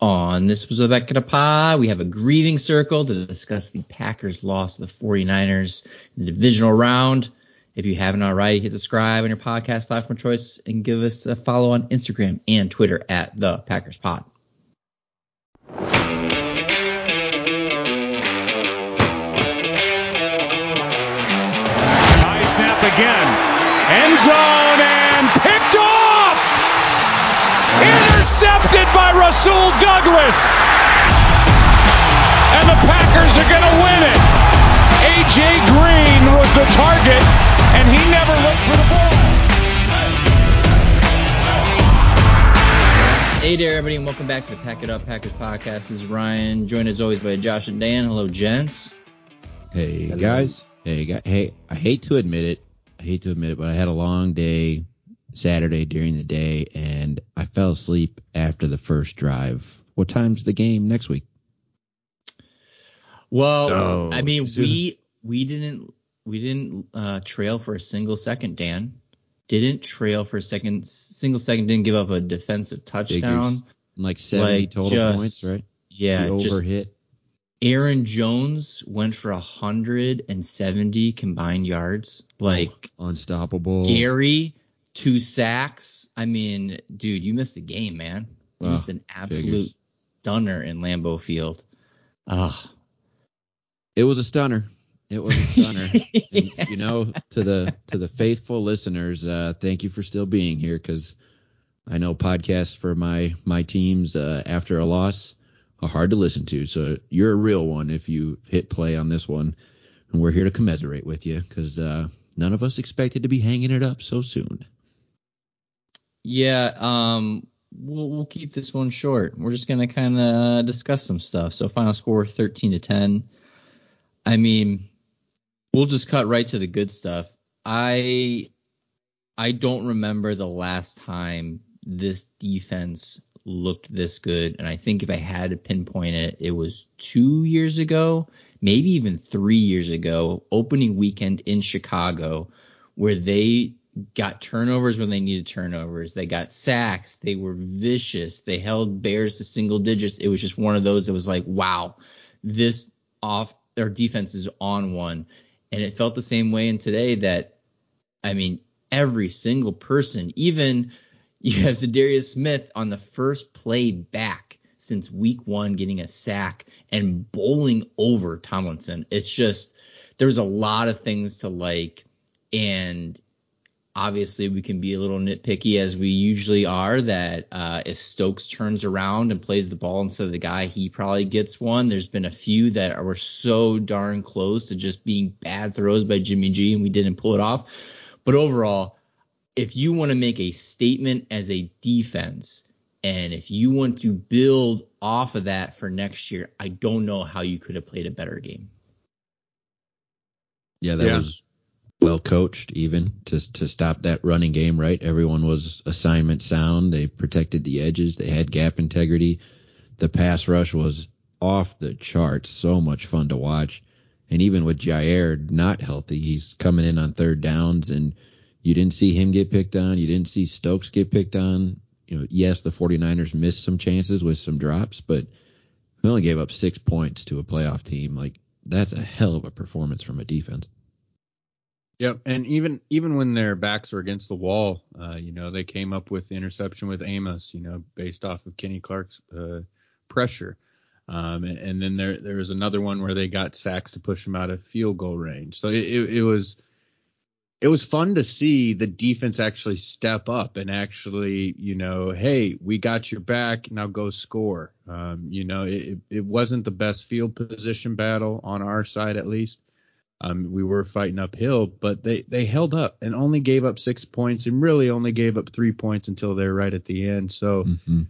On this Was of the Pod, we have a grieving circle to discuss the Packers' loss to the 49ers in the divisional round. If you haven't already, hit subscribe on your podcast platform choice and give us a follow on Instagram and Twitter at the Packers Pod. High snap again. End zone and. Intercepted by Rasul Douglas. And the Packers are going to win it. A.J. Green was the target, and he never looked for the ball. Hey there, everybody, and welcome back to the Pack It Up Packers podcast. This is Ryan, joined as always by Josh and Dan. Hello, gents. Hey guys. Hey guys. Hey, I hate to admit it. I hate to admit it, but I had a long day Saturday during the day, and I fell asleep after the first drive. What time's the game next week? Well, So, I mean, soon- we we didn't we didn't uh, trail for a single second. Dan didn't trail for a second, single second. Didn't give up a defensive touchdown. Figures. Like seventy Like, total just- points, right? Yeah, the just over hit. Aaron Jones went for hundred and seventy combined yards. Like Unstoppable. Gary, two sacks. I mean, dude, you missed a game, man. You Well, missed an absolute figures. stunner in Lambeau Field. Ugh. It was a stunner. It was a stunner. And, you know, to the to the faithful listeners, uh, thank you for still being here because I know podcasts for my my teams uh, after a loss are hard to listen to. So you're a real one if you hit play on this one, and we're here to commiserate with you because uh, none of us expected to be hanging it up so soon. Yeah, um, we'll, we'll keep this one short. We're just gonna kind of discuss some stuff. So final score 13 to 10. I mean, we'll just cut right to the good stuff. I I don't remember the last time this defense looked this good, and I think if I had to pinpoint it, it was two years ago, maybe even three years ago, opening weekend in Chicago, where they got turnovers when they needed turnovers. They got sacks. They were vicious. They held Bears to single digits. It was just one of those that was like, wow, this off their defense is on one. And it felt the same way in today that, I mean, every single person, even you have Zadarius Smith on the first play back since week one getting a sack and bowling over Tomlinson. It's just, there's a lot of things to like. And obviously we can be a little nitpicky as we usually are that uh, if Stokes turns around and plays the ball instead of the guy, he probably gets one. There's been a few that were so darn close to just being bad throws by Jimmy G and we didn't pull it off. But overall, if you want to make a statement as a defense and if you want to build off of that for next year, I don't know how you could have played a better game. Yeah, that Yeah. was well coached even to to stop that running game, right? Everyone was assignment sound. They protected the edges. They had gap integrity. The pass rush was off the charts. So much fun to watch. And even with Jair not healthy, he's coming in on third downs and you didn't see him get picked on. You didn't see Stokes get picked on. You know, yes, the 49ers missed some chances with some drops, but we only gave up six points to a playoff team. Like that's a hell of a performance from a defense. Yep, and even even when their backs were against the wall, uh, you know, they came up with the interception with Amos, you know, based off of Kenny Clark's uh, pressure. Um, and, and then there there was another one where they got sacks to push them out of field goal range. So it, it, it was it was fun to see the defense actually step up and actually, you know, hey, we got your back, now go score. Um, you know, it, it wasn't the best field position battle on our side at least. Um, we were fighting uphill, but they, they held up and only gave up six points and really only gave up three points until they're right at the end. So Mm-hmm.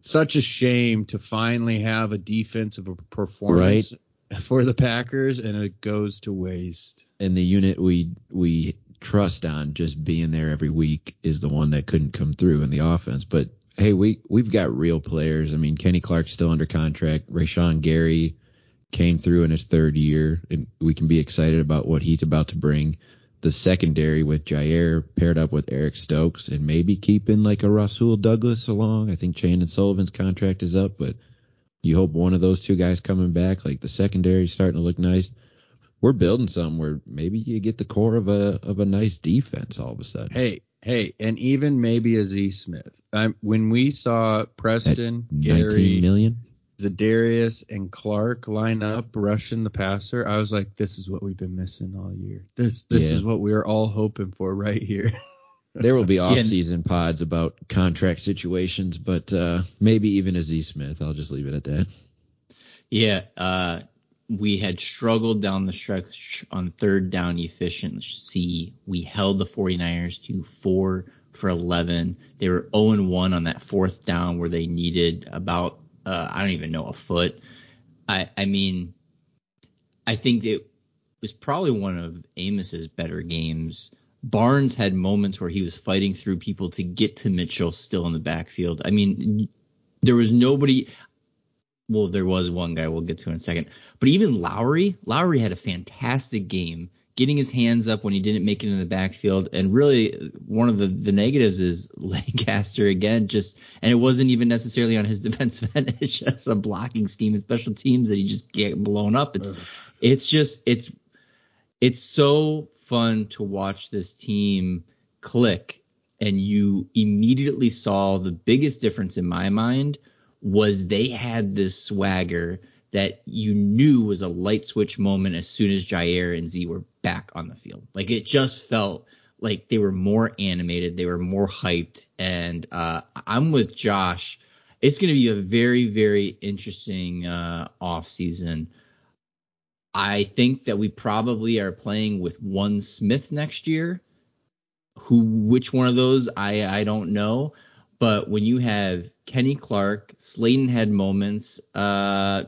such a shame to finally have a defensive performance for the Packers and it goes to waste. And the unit we we trust on just being there every week is the one that couldn't come through in the offense. But hey, we we've got real players. I mean, Kenny Clark's still under contract. Rashan Gary came through in his third year, and we can be excited about what he's about to bring. the secondary with Jair paired up with Eric Stokes and maybe keeping like a Rasul Douglas along. I think Chandon Sullivan's contract is up, but you hope one of those two guys coming back, like the secondary starting to look nice. We're building something where maybe you get the core of a of a nice defense all of a sudden. Hey, hey, and even maybe a Z Smith. Um, when we saw Preston, At Gary, 19 million. Zadarius, and Clark line up rushing the passer, I was like, this is what we've been missing all year. This this Yeah. is what we are all hoping for right here. There will be off-season pods about contract situations, but uh, maybe even Aziz Smith. I'll just leave it at that. Yeah, uh, we had struggled down the stretch on third down efficiency. We held the 49ers to four for 11. They were 0 and 1 on that fourth down where they needed about, uh, I don't even know, a foot. I, I mean, I think it was probably one of Amos's better games. Barnes had moments where he was fighting through people to get to Mitchell still in the backfield. I mean, there was nobody well, there was one guy we'll get to in a second. But even Lowry, Lowry had a fantastic game, getting his hands up when he didn't make it in the backfield. And really, one of the, the negatives is Lancaster again, just, and it wasn't even necessarily on his defensive end. It's just a blocking scheme and special teams that he just get blown up. It's, it's just, it's, it's so fun to watch this team click. And you immediately saw the biggest difference in my mind was they had this swagger that you knew was a light switch moment as soon as Jair and Z were back on the field. Like it just felt like they were more animated, they were more hyped, and uh, I'm with Josh. It's going to be a very, very interesting uh, off season. I think that we probably are playing with one Smith next year. Who, which one of those, I I don't know. But when you have Kenny Clark, Slaton had moments, uh,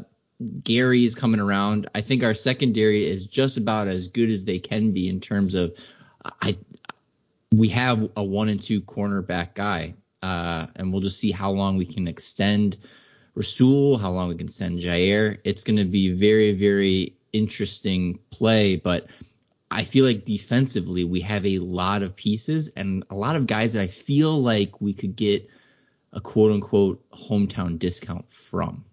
Gary is coming around. I think our secondary is just about as good as they can be in terms of I we have a one and two cornerback guy. Uh, and we'll just see how long we can extend Rasul, how long we can send Jair. It's going to be very, very interesting play, but I feel like defensively we have a lot of pieces and a lot of guys that I feel like we could get a quote unquote hometown discount from,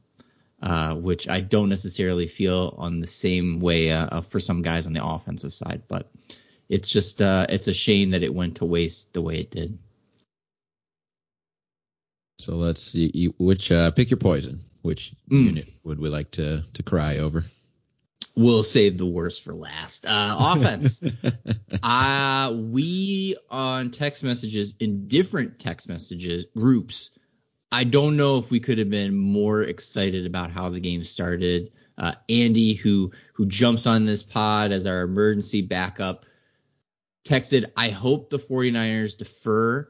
uh, which I don't necessarily feel on the same way uh, for some guys on the offensive side. But it's just uh, it's a shame that it went to waste the way it did. So let's see which uh, pick your poison. Which Mm. unit would we like to to cry over? We'll save the worst for last. Uh, offense. uh, we on text messages in different text messages groups. I don't know if we could have been more excited about how the game started. Uh, Andy, who who jumps on this pod as our emergency backup, texted, "I hope the 49ers defer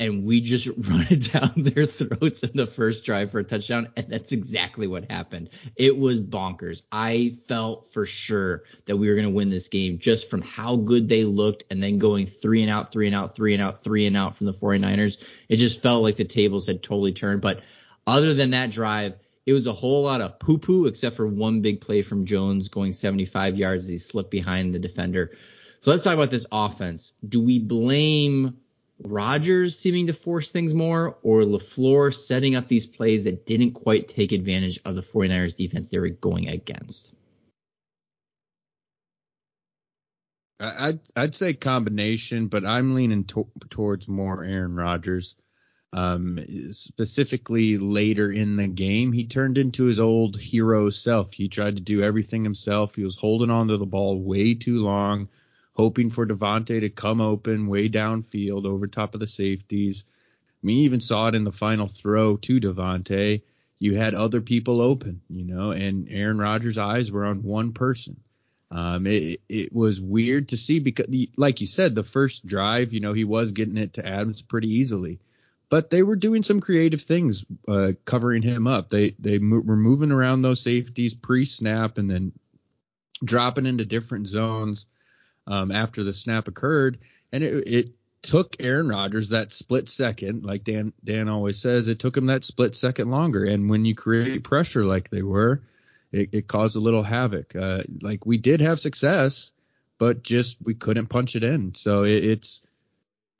and we just run it down their throats in the first drive for a touchdown. And that's exactly what happened. It was bonkers. I felt for sure that we were going to win this game just from how good they looked and then going three and out, three and out, three and out, three and out from the 49ers. It just felt like the tables had totally turned. But other than that drive, it was a whole lot of poo poo except for one big play from Jones going 75 yards as he slipped behind the defender. So let's talk about this offense. Do we blame Rodgers seeming to force things more or LaFleur setting up these plays that didn't quite take advantage of the 49ers defense they were going against? I'd I'd say combination, but I'm leaning to- towards more Aaron Rodgers. Um, specifically later in the game, he turned into his old hero self. He tried to do everything himself. He was holding on to the ball way too long, hoping for Davante to come open way downfield over top of the safeties. I mean, you even saw it in the final throw to Davante. You had other people open, you know, and Aaron Rodgers' eyes were on one person. Um, it, it was weird to see because, like you said, the first drive, you know, he was getting it to Adams pretty easily, but they were doing some creative things, uh, covering him up. They they mo- were moving around those safeties pre-snap and then dropping into different zones um, after the snap occurred, and it, it took Aaron Rodgers that split second, like Dan Dan always says, it took him that split second longer. And when you create pressure like they were, it, it caused a little havoc. Uh, like we did have success, but just we couldn't punch it in. So it, it's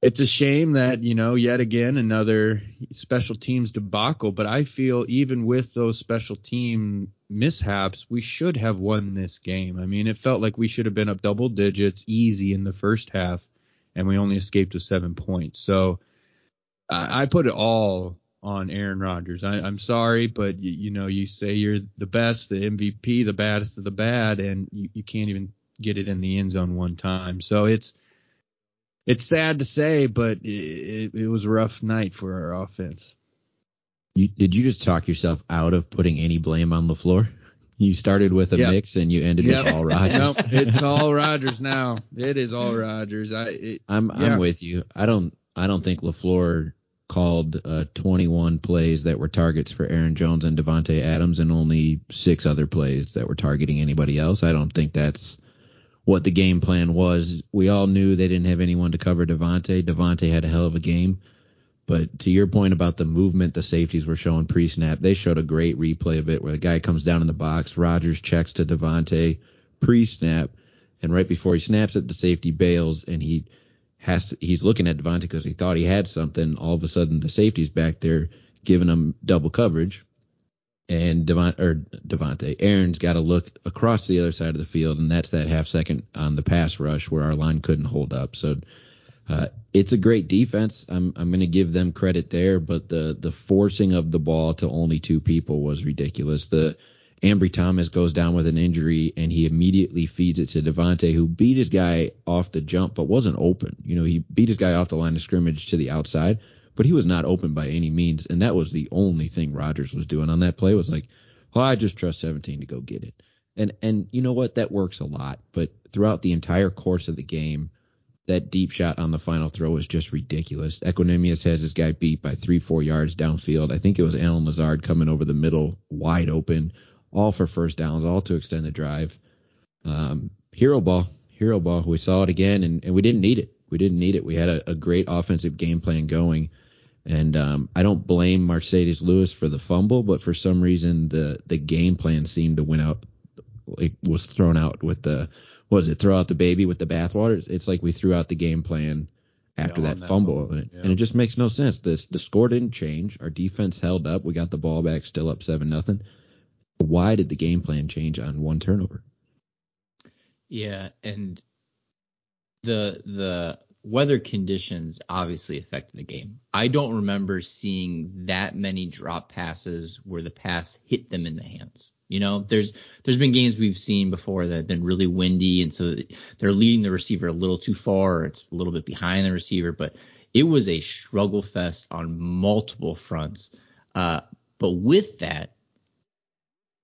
it's a shame that you know yet again another special teams debacle. But I feel even with those special team mishaps, we should have won this game. I mean, it felt like we should have been up double digits easy in the first half, and we only escaped with seven points. So I, I put it all on Aaron Rodgers. I, am sorry, but you, you, know, you say you're the best, the MVP, the baddest of the bad, and you, you can't even get it in the end zone one time. So it's it's sad to say, but it, it was a rough night for our offense. You, did you just talk yourself out of putting any blame on LaFleur? You started with a yep. mix and you ended yep. with all Rodgers. nope, it's all Rodgers now. It is all Rodgers. I, it, I'm yeah. I'm with you. I don't I don't think LaFleur called uh, 21 plays that were targets for Aaron Jones and Davante Adams, and only six other plays that were targeting anybody else. I don't think that's what the game plan was. We all knew they didn't have anyone to cover Davante. Davante had a hell of a game. But to your point about the movement the safeties were showing pre-snap, they showed a great replay of it where the guy comes down in the box, Rodgers checks to Davante pre-snap, and right before he snaps it, the safety bails and he has to, he's looking at Davante because he thought he had something. All of a sudden, the safety's back there giving him double coverage, and Devon or Davante Aaron's got to look across the other side of the field, and that's that half second on the pass rush where our line couldn't hold up. So uh, it's a great defense. I'm I'm going to give them credit there, but the the forcing of the ball to only two people was ridiculous. The Ambry Thomas goes down with an injury and he immediately feeds it to Davante, who beat his guy off the jump but wasn't open. You know, he beat his guy off the line of scrimmage to the outside but he was not open by any means. And that was the only thing Rodgers was doing on that play was like, well, I just trust 17 to go get it. And and you know what? That works a lot. But throughout the entire course of the game, that deep shot on the final throw was just ridiculous. Equanimeous has his guy beat by three, four yards downfield. I think it was Allen Lazard coming over the middle, wide open, all for first downs, all to extend the drive. Um, hero ball, hero ball. We saw it again, and, and we didn't need it. We didn't need it. We had a, a great offensive game plan going. And um, I don't blame Marcedes Lewis for the fumble, but for some reason the the game plan seemed to win out. It was thrown out with the was it throw out the baby with the bathwater? It's like we threw out the game plan after yeah, that, that, fumble, and it, yeah. and it, just makes no sense. The the score didn't change. Our defense held up. We got the ball back, still up seven nothing. Why did the game plan change on one turnover? Yeah, and the the weather conditions obviously affected the game. I don't remember seeing that many drop passes where the pass hit them in the hands. You know, there's there's been games we've seen before that have been really windy, and so they're leading the receiver a little too far, or it's a little bit behind the receiver. But it was a struggle fest on multiple fronts. Uh, but with that,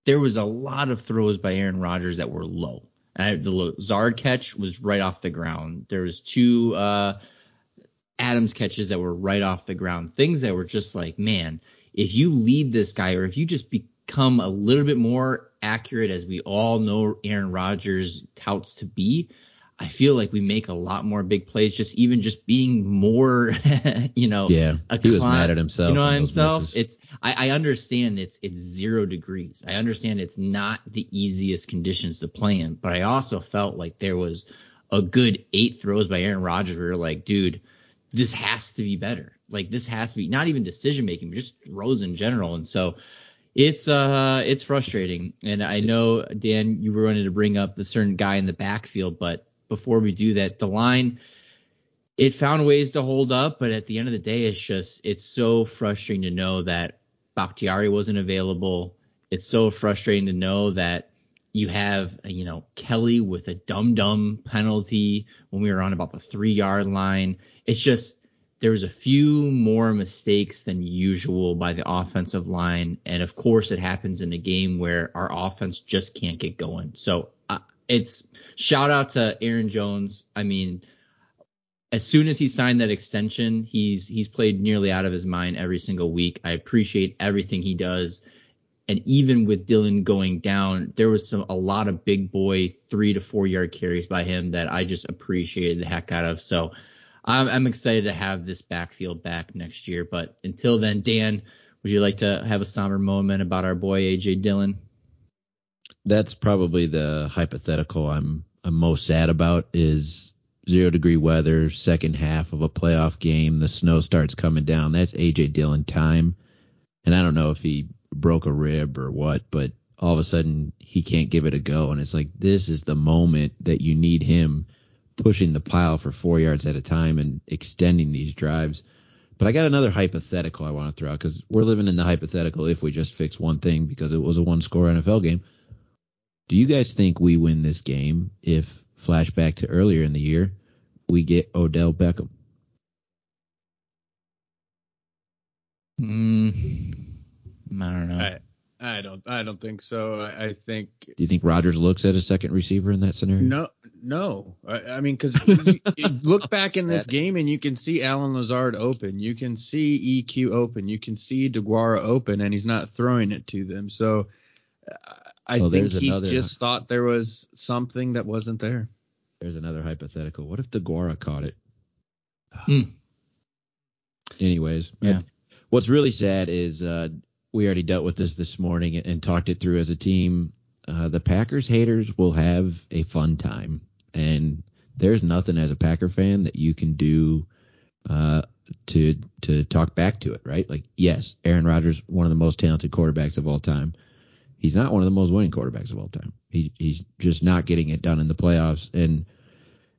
there was a lot of throws by Aaron Rodgers that were low. Uh, the Lazard catch was right off the ground. There was two uh, Adams catches that were right off the ground. Things that were just like, man, if you lead this guy or if you just become a little bit more accurate, as we all know Aaron Rodgers touts to be, I feel like we make a lot more big plays just even just being more, you know. Yeah, he was mad at himself. You know, himself. Misses. It's I, I understand it's it's zero degrees. I understand it's not the easiest conditions to play in, but I also felt like there was a good eight throws by Aaron Rodgers where you're like, dude, this has to be better. Like this has to be not even decision making, but just throws in general. And so it's uh it's frustrating. And I know Dan, you were wanting to bring up the certain guy in the backfield, but before we do that. The line, it found ways to hold up, but at the end of the day, it's just it's so frustrating to know that Bakhtiari wasn't available. It's so frustrating to know that you have you know Kelly with a dumb dumb penalty when we were on about the three yard line. It's just there was a few more mistakes than usual by the offensive line, and of course it happens in a game where our offense just can't get going. So it's shout out to Aaron Jones. I mean, as soon as he signed that extension, he's he's played nearly out of his mind every single week. I appreciate everything he does. And even with Dillon going down, there was some a lot of big boy three to four yard carries by him that I just appreciated the heck out of. So I'm, I'm excited to have this backfield back next year. But until then, Dan, would you like to have a somber moment about our boy AJ Dillon? That's probably the hypothetical I'm I'm most sad about is zero degree weather, second half of a playoff game, the snow starts coming down. That's AJ Dillon time. And I don't know if he broke a rib or what, but all of a sudden he can't give it a go. And it's like, this is the moment that you need him pushing the pile for four yards at a time and extending these drives. But I got another hypothetical I want to throw out because we're living in the hypothetical if we just fix one thing because it was a one score NFL game. Do you guys think we win this game if flashback to earlier in the year, we get Odell Beckham? Mm, I don't know. I, I don't I don't think so. I, I think Do you think Rodgers looks at a second receiver in that scenario? no no. I, I mean because look back in this game and you can see Allen Lazard open, you can see EQ open, you can see DeGuara open, and he's not throwing it to them. So uh, I Well, think he another- just thought there was something that wasn't there. There's another hypothetical. What if DeGuara caught it? Hmm. Anyways, Yeah. What's really sad is uh, we already dealt with this this morning and, and talked it through as a team. Uh, the Packers haters will have a fun time, and there's nothing as a Packer fan that you can do uh, to to talk back to it, right? Like, yes, Aaron Rodgers, one of the most talented quarterbacks of all time. He's not one of the most winning quarterbacks of all time. He he's just not getting it done in the playoffs, and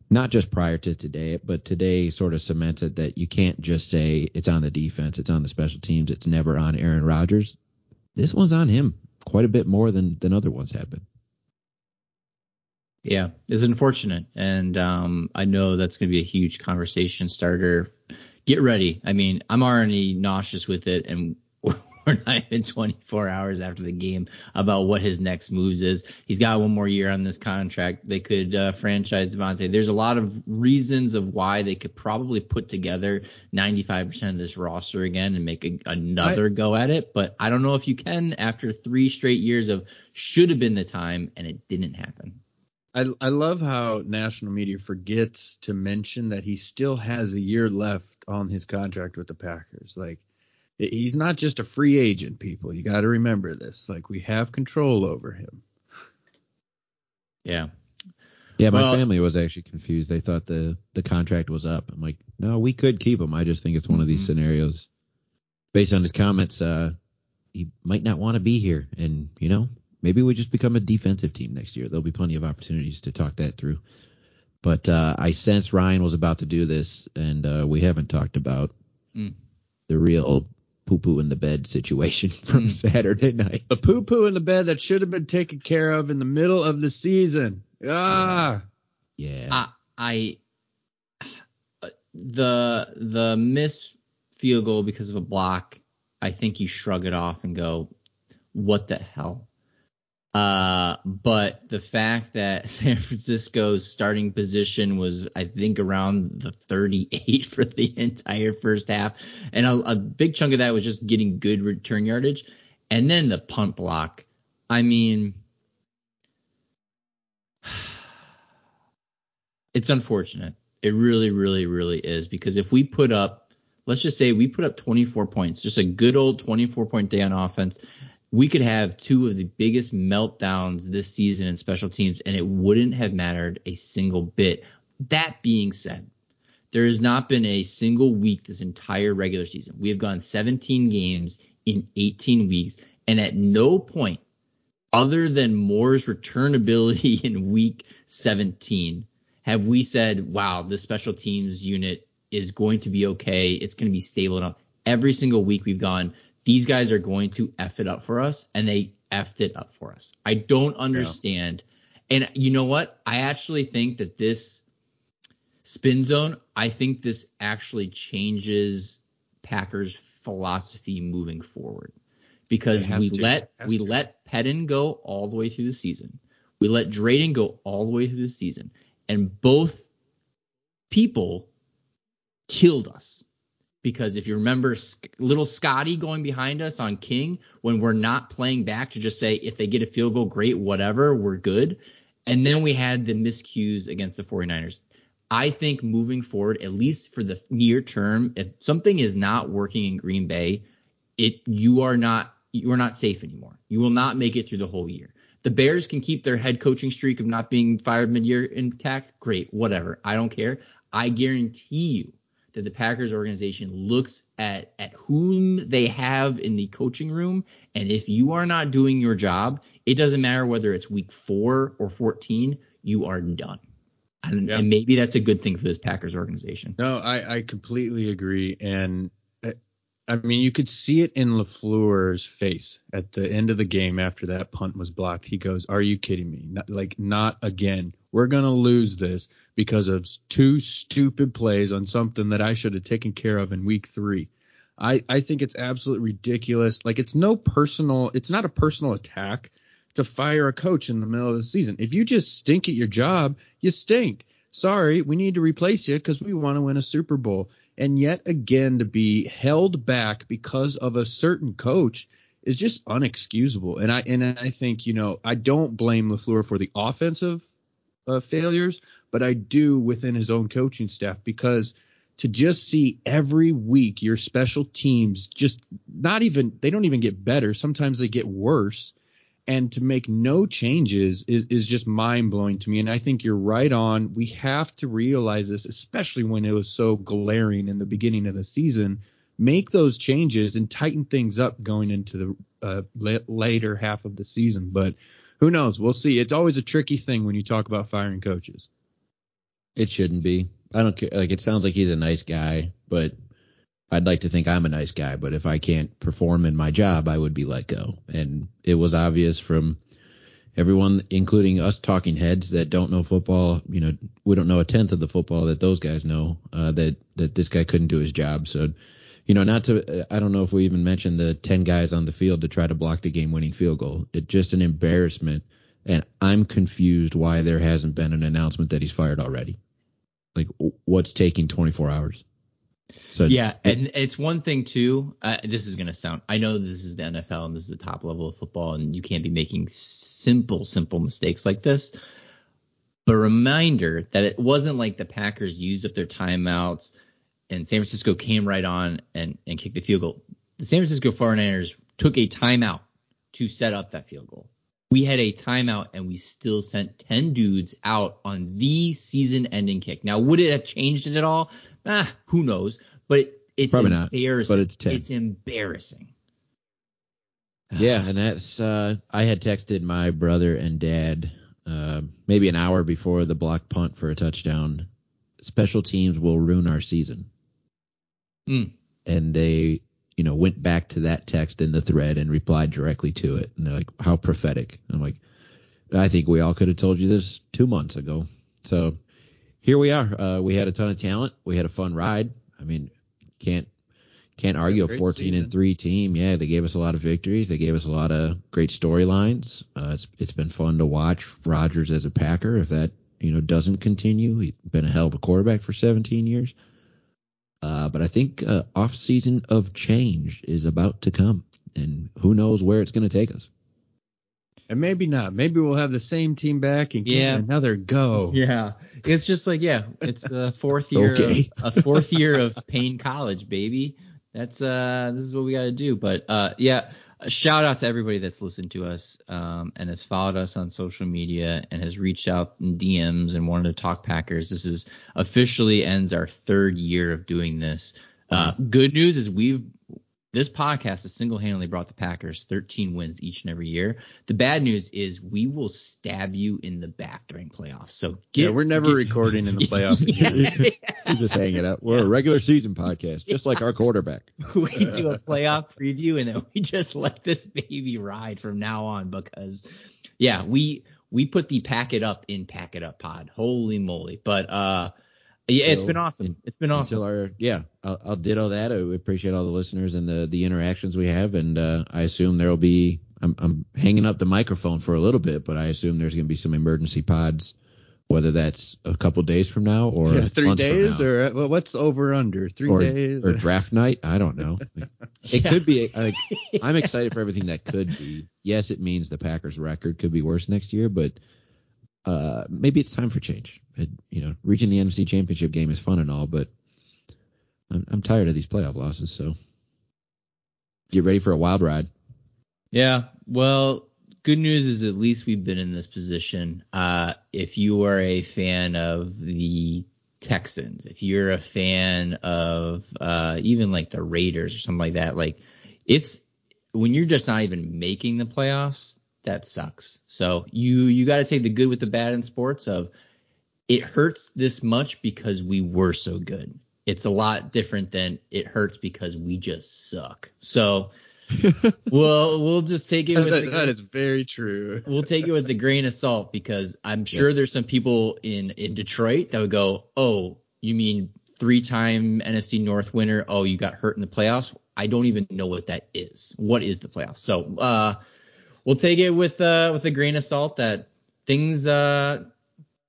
not just prior to today, but today sort of cements it that you can't just say it's on the defense, it's on the special teams, it's never on Aaron Rodgers. This one's on him quite a bit more than than other ones have been. Yeah, it's unfortunate, and um, I know that's going to be a huge conversation starter. Get ready. I mean, I'm already nauseous with it, and we're not even 24 hours after the game about what his next moves is. He's got one more year on this contract. They could uh, franchise Davante. There's a lot of reasons of why they could probably put together 95% of this roster again and make a, another go at it, but I don't know if you can after three straight years of should have been the time, and it didn't happen. I, I love how national media forgets to mention that he still has a year left on his contract with the Packers. Like he's not just a free agent, people. You got to remember this. Like we have control over him. Yeah. Yeah, my Well- family was actually confused. They thought the the contract was up. I'm like, no, we could keep him. I just think it's one of these Mhm. scenarios. Based on his comments, uh, he might not want to be here, and you know, maybe we just become a defensive team next year. There'll be plenty of opportunities to talk that through. But uh, I sensed Ryan was about to do this, and uh, we haven't talked about Mm. the real poo poo in the bed situation from Mm. Saturday night. A poo poo in the bed that should have been taken care of in the middle of the season. Ah, Yeah, I, I the the miss field goal because of a block. I think you shrug it off and go, "What the hell?" Uh, but the fact that San Francisco's starting position was, I think, around the 38 for the entire first half, and a, a big chunk of that was just getting good return yardage, and then the punt block. I mean, it's unfortunate. It really, really, really is because if we put up, let's just say we put up 24 points, just a good old 24 point day on offense, we could have two of the biggest meltdowns this season in special teams, and it wouldn't have mattered a single bit. That being said, there has not been a single week this entire regular season. We have gone 17 games in 18 weeks, and at no point, other than Moore's returnability in week 17, have we said, wow, the special teams unit is going to be okay. It's going to be stable enough. Every single week we've gone, these guys are going to F it up for us, and they effed it up for us. I don't understand. And you know what? I actually think that this spin zone, I think this actually changes Packers philosophy moving forward. Because we to. let we to. let Pettine go all the way through the season. We let Drayton go all the way through the season. And both people killed us. Because if you remember little Scotty going behind us on King when we're not playing back to just say if they get a field goal, great, whatever, we're good. And then we had the miscues against the 49ers. I think moving forward, at least for the near term, if something is not working in Green Bay, it you are not you are not safe anymore. You will not make it through the whole year. The Bears can keep their head coaching streak of not being fired mid-year intact. Great, whatever. I don't care. I guarantee you that the Packers organization looks at at whom they have in the coaching room, and if you are not doing your job, it doesn't matter whether it's week four or 14, you are done. And, yeah. and maybe that's a good thing for this Packers organization. No, I, I completely agree. And uh, I mean, you could see it in LaFleur's face at the end of the game after that punt was blocked. He goes, Are you kidding me? Not, like, not again. We're going to lose this because of two stupid plays on something that I should have taken care of in week three. I, I think it's absolutely ridiculous. Like, it's no personal, it's not a personal attack to fire a coach in the middle of the season. If you just stink at your job, you stink. Sorry, we need to replace you because we want to win a Super Bowl. And yet again, to be held back because of a certain coach is just unexcusable. And I and I think you know I don't blame LaFleur for the offensive uh, failures, but I do within his own coaching staff because to just see every week your special teams just not even they don't even get better. Sometimes they get worse and to make no changes is, is just mind blowing to me. And I think you're right on. We have to realize this, especially when it was so glaring in the beginning of the season. Make those changes and tighten things up going into the uh, later half of the season. But who knows? We'll see. It's always a tricky thing when you talk about firing coaches. It shouldn't be. I don't care. Like it sounds like he's a nice guy, but I'd like to think I'm a nice guy, but if I can't perform in my job, I would be let go. And it was obvious from everyone, including us talking heads that don't know football. You know, we don't know a tenth of the football that those guys know. Uh, that that this guy couldn't do his job. So, you know, not to. I don't know if we even mentioned the ten guys on the field to try to block the game-winning field goal. It's just an embarrassment, and I'm confused why there hasn't been an announcement that he's fired already. Like, what's taking 24 hours? So yeah, and it's one thing too. Uh, this is going to sound. I know this is the NFL and this is the top level of football, and you can't be making simple, simple mistakes like this. But reminder that it wasn't like the Packers used up their timeouts and San Francisco came right on and and kicked the field goal. The San Francisco 49ers took a timeout to set up that field goal. We had a timeout and we still sent 10 dudes out on the season ending kick. Now, would it have changed it at all? Ah, who knows? But it's Probably embarrassing. Not, but it's 10. It's embarrassing. Yeah, and that's uh, I had texted my brother and dad uh, maybe an hour before the block punt for a touchdown. Special teams will ruin our season. Mm. And they, you know, went back to that text in the thread and replied directly to it. And they're like, "How prophetic!" I'm like, "I think we all could have told you this two months ago." So here we are. Uh, we had a ton of talent. We had a fun ride. I mean, can't can't argue a 14 season. and three team. Yeah, they gave us a lot of victories. They gave us a lot of great storylines. Uh, it's it's been fun to watch Rodgers as a Packer. If that you know doesn't continue, he's been a hell of a quarterback for 17 years. Uh, but I think uh, off season of change is about to come, and who knows where it's going to take us. And maybe not. Maybe we'll have the same team back and yeah. another go. Yeah. It's just like, yeah, it's a fourth year okay. of, a fourth year of Payne College, baby. That's uh this is what we got to do. But uh yeah, shout out to everybody that's listened to us um and has followed us on social media and has reached out in DMs and wanted to talk Packers. This is officially ends our third year of doing this. Uh, good news is we've this podcast has single-handedly brought the Packers 13 wins each and every year. The bad news is we will stab you in the back during playoffs. So get, yeah, we're never get, recording in the playoffs. yeah, We're just hanging out. We're yeah. a regular season podcast, just like our quarterback. we do a playoff preview and then we just let this baby ride from now on because, yeah, we we put the pack it up in pack it up pod. Holy moly! But uh yeah, it's been awesome. It's been awesome. Our, yeah, I'll, I'll, ditto that. I appreciate all the listeners and the the interactions we have, and uh, I assume there will be. I'm, I'm hanging up the microphone for a little bit, but I assume there's going to be some emergency pods, whether that's a couple days from now or yeah, three days, or well, what's over under three or, days, or draft night. I don't know. It yeah. could be. Like, I'm excited for everything that could be. Yes, it means the Packers' record could be worse next year, but uh, maybe it's time for change. It, you know, reaching the NFC Championship game is fun and all, but I'm, I'm tired of these playoff losses. So get ready for a wild ride. Yeah. Well, good news is at least we've been in this position. Uh, if you are a fan of the Texans, if you're a fan of uh, even like the Raiders or something like that, like it's when you're just not even making the playoffs, that sucks. So you you got to take the good with the bad in sports. Of it hurts this much because we were so good. It's a lot different than it hurts because we just suck. So well, we'll just take it with that, the, that is very true. we'll take it with a grain of salt because I'm sure there's some people in in Detroit that would go, "Oh, you mean three-time NFC North winner? Oh, you got hurt in the playoffs? I don't even know what that is. What is the playoffs?" So, uh, we'll take it with uh with a grain of salt that things uh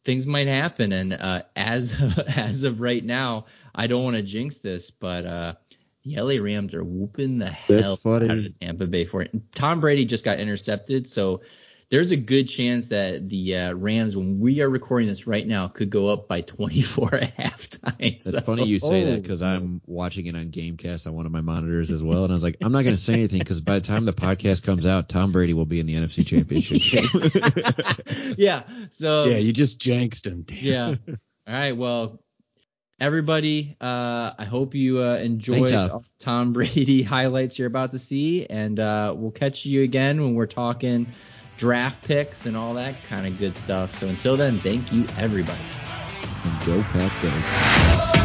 things might happen and uh as as of right now, I don't want to jinx this, but uh the LA Rams are whooping the hell out of Tampa Bay for it. Tom Brady just got intercepted, so there's a good chance that the uh, Rams, when we are recording this right now, could go up by 24 at halftime. That's So- funny you say that Oh. because I'm watching it on GameCast on one of my monitors as well, and I was like, I'm not going to say anything because by the time the podcast comes out, Tom Brady will be in the NFC Championship yeah. So yeah, you just jinxed him. Damn. yeah. All right. Well, everybody, uh, I hope you uh, enjoyed Thanks, Tom Brady highlights you're about to see, and uh, we'll catch you again when we're talking draft picks and all that kind of good stuff. So until then, thank you, everybody. and go Pack Go.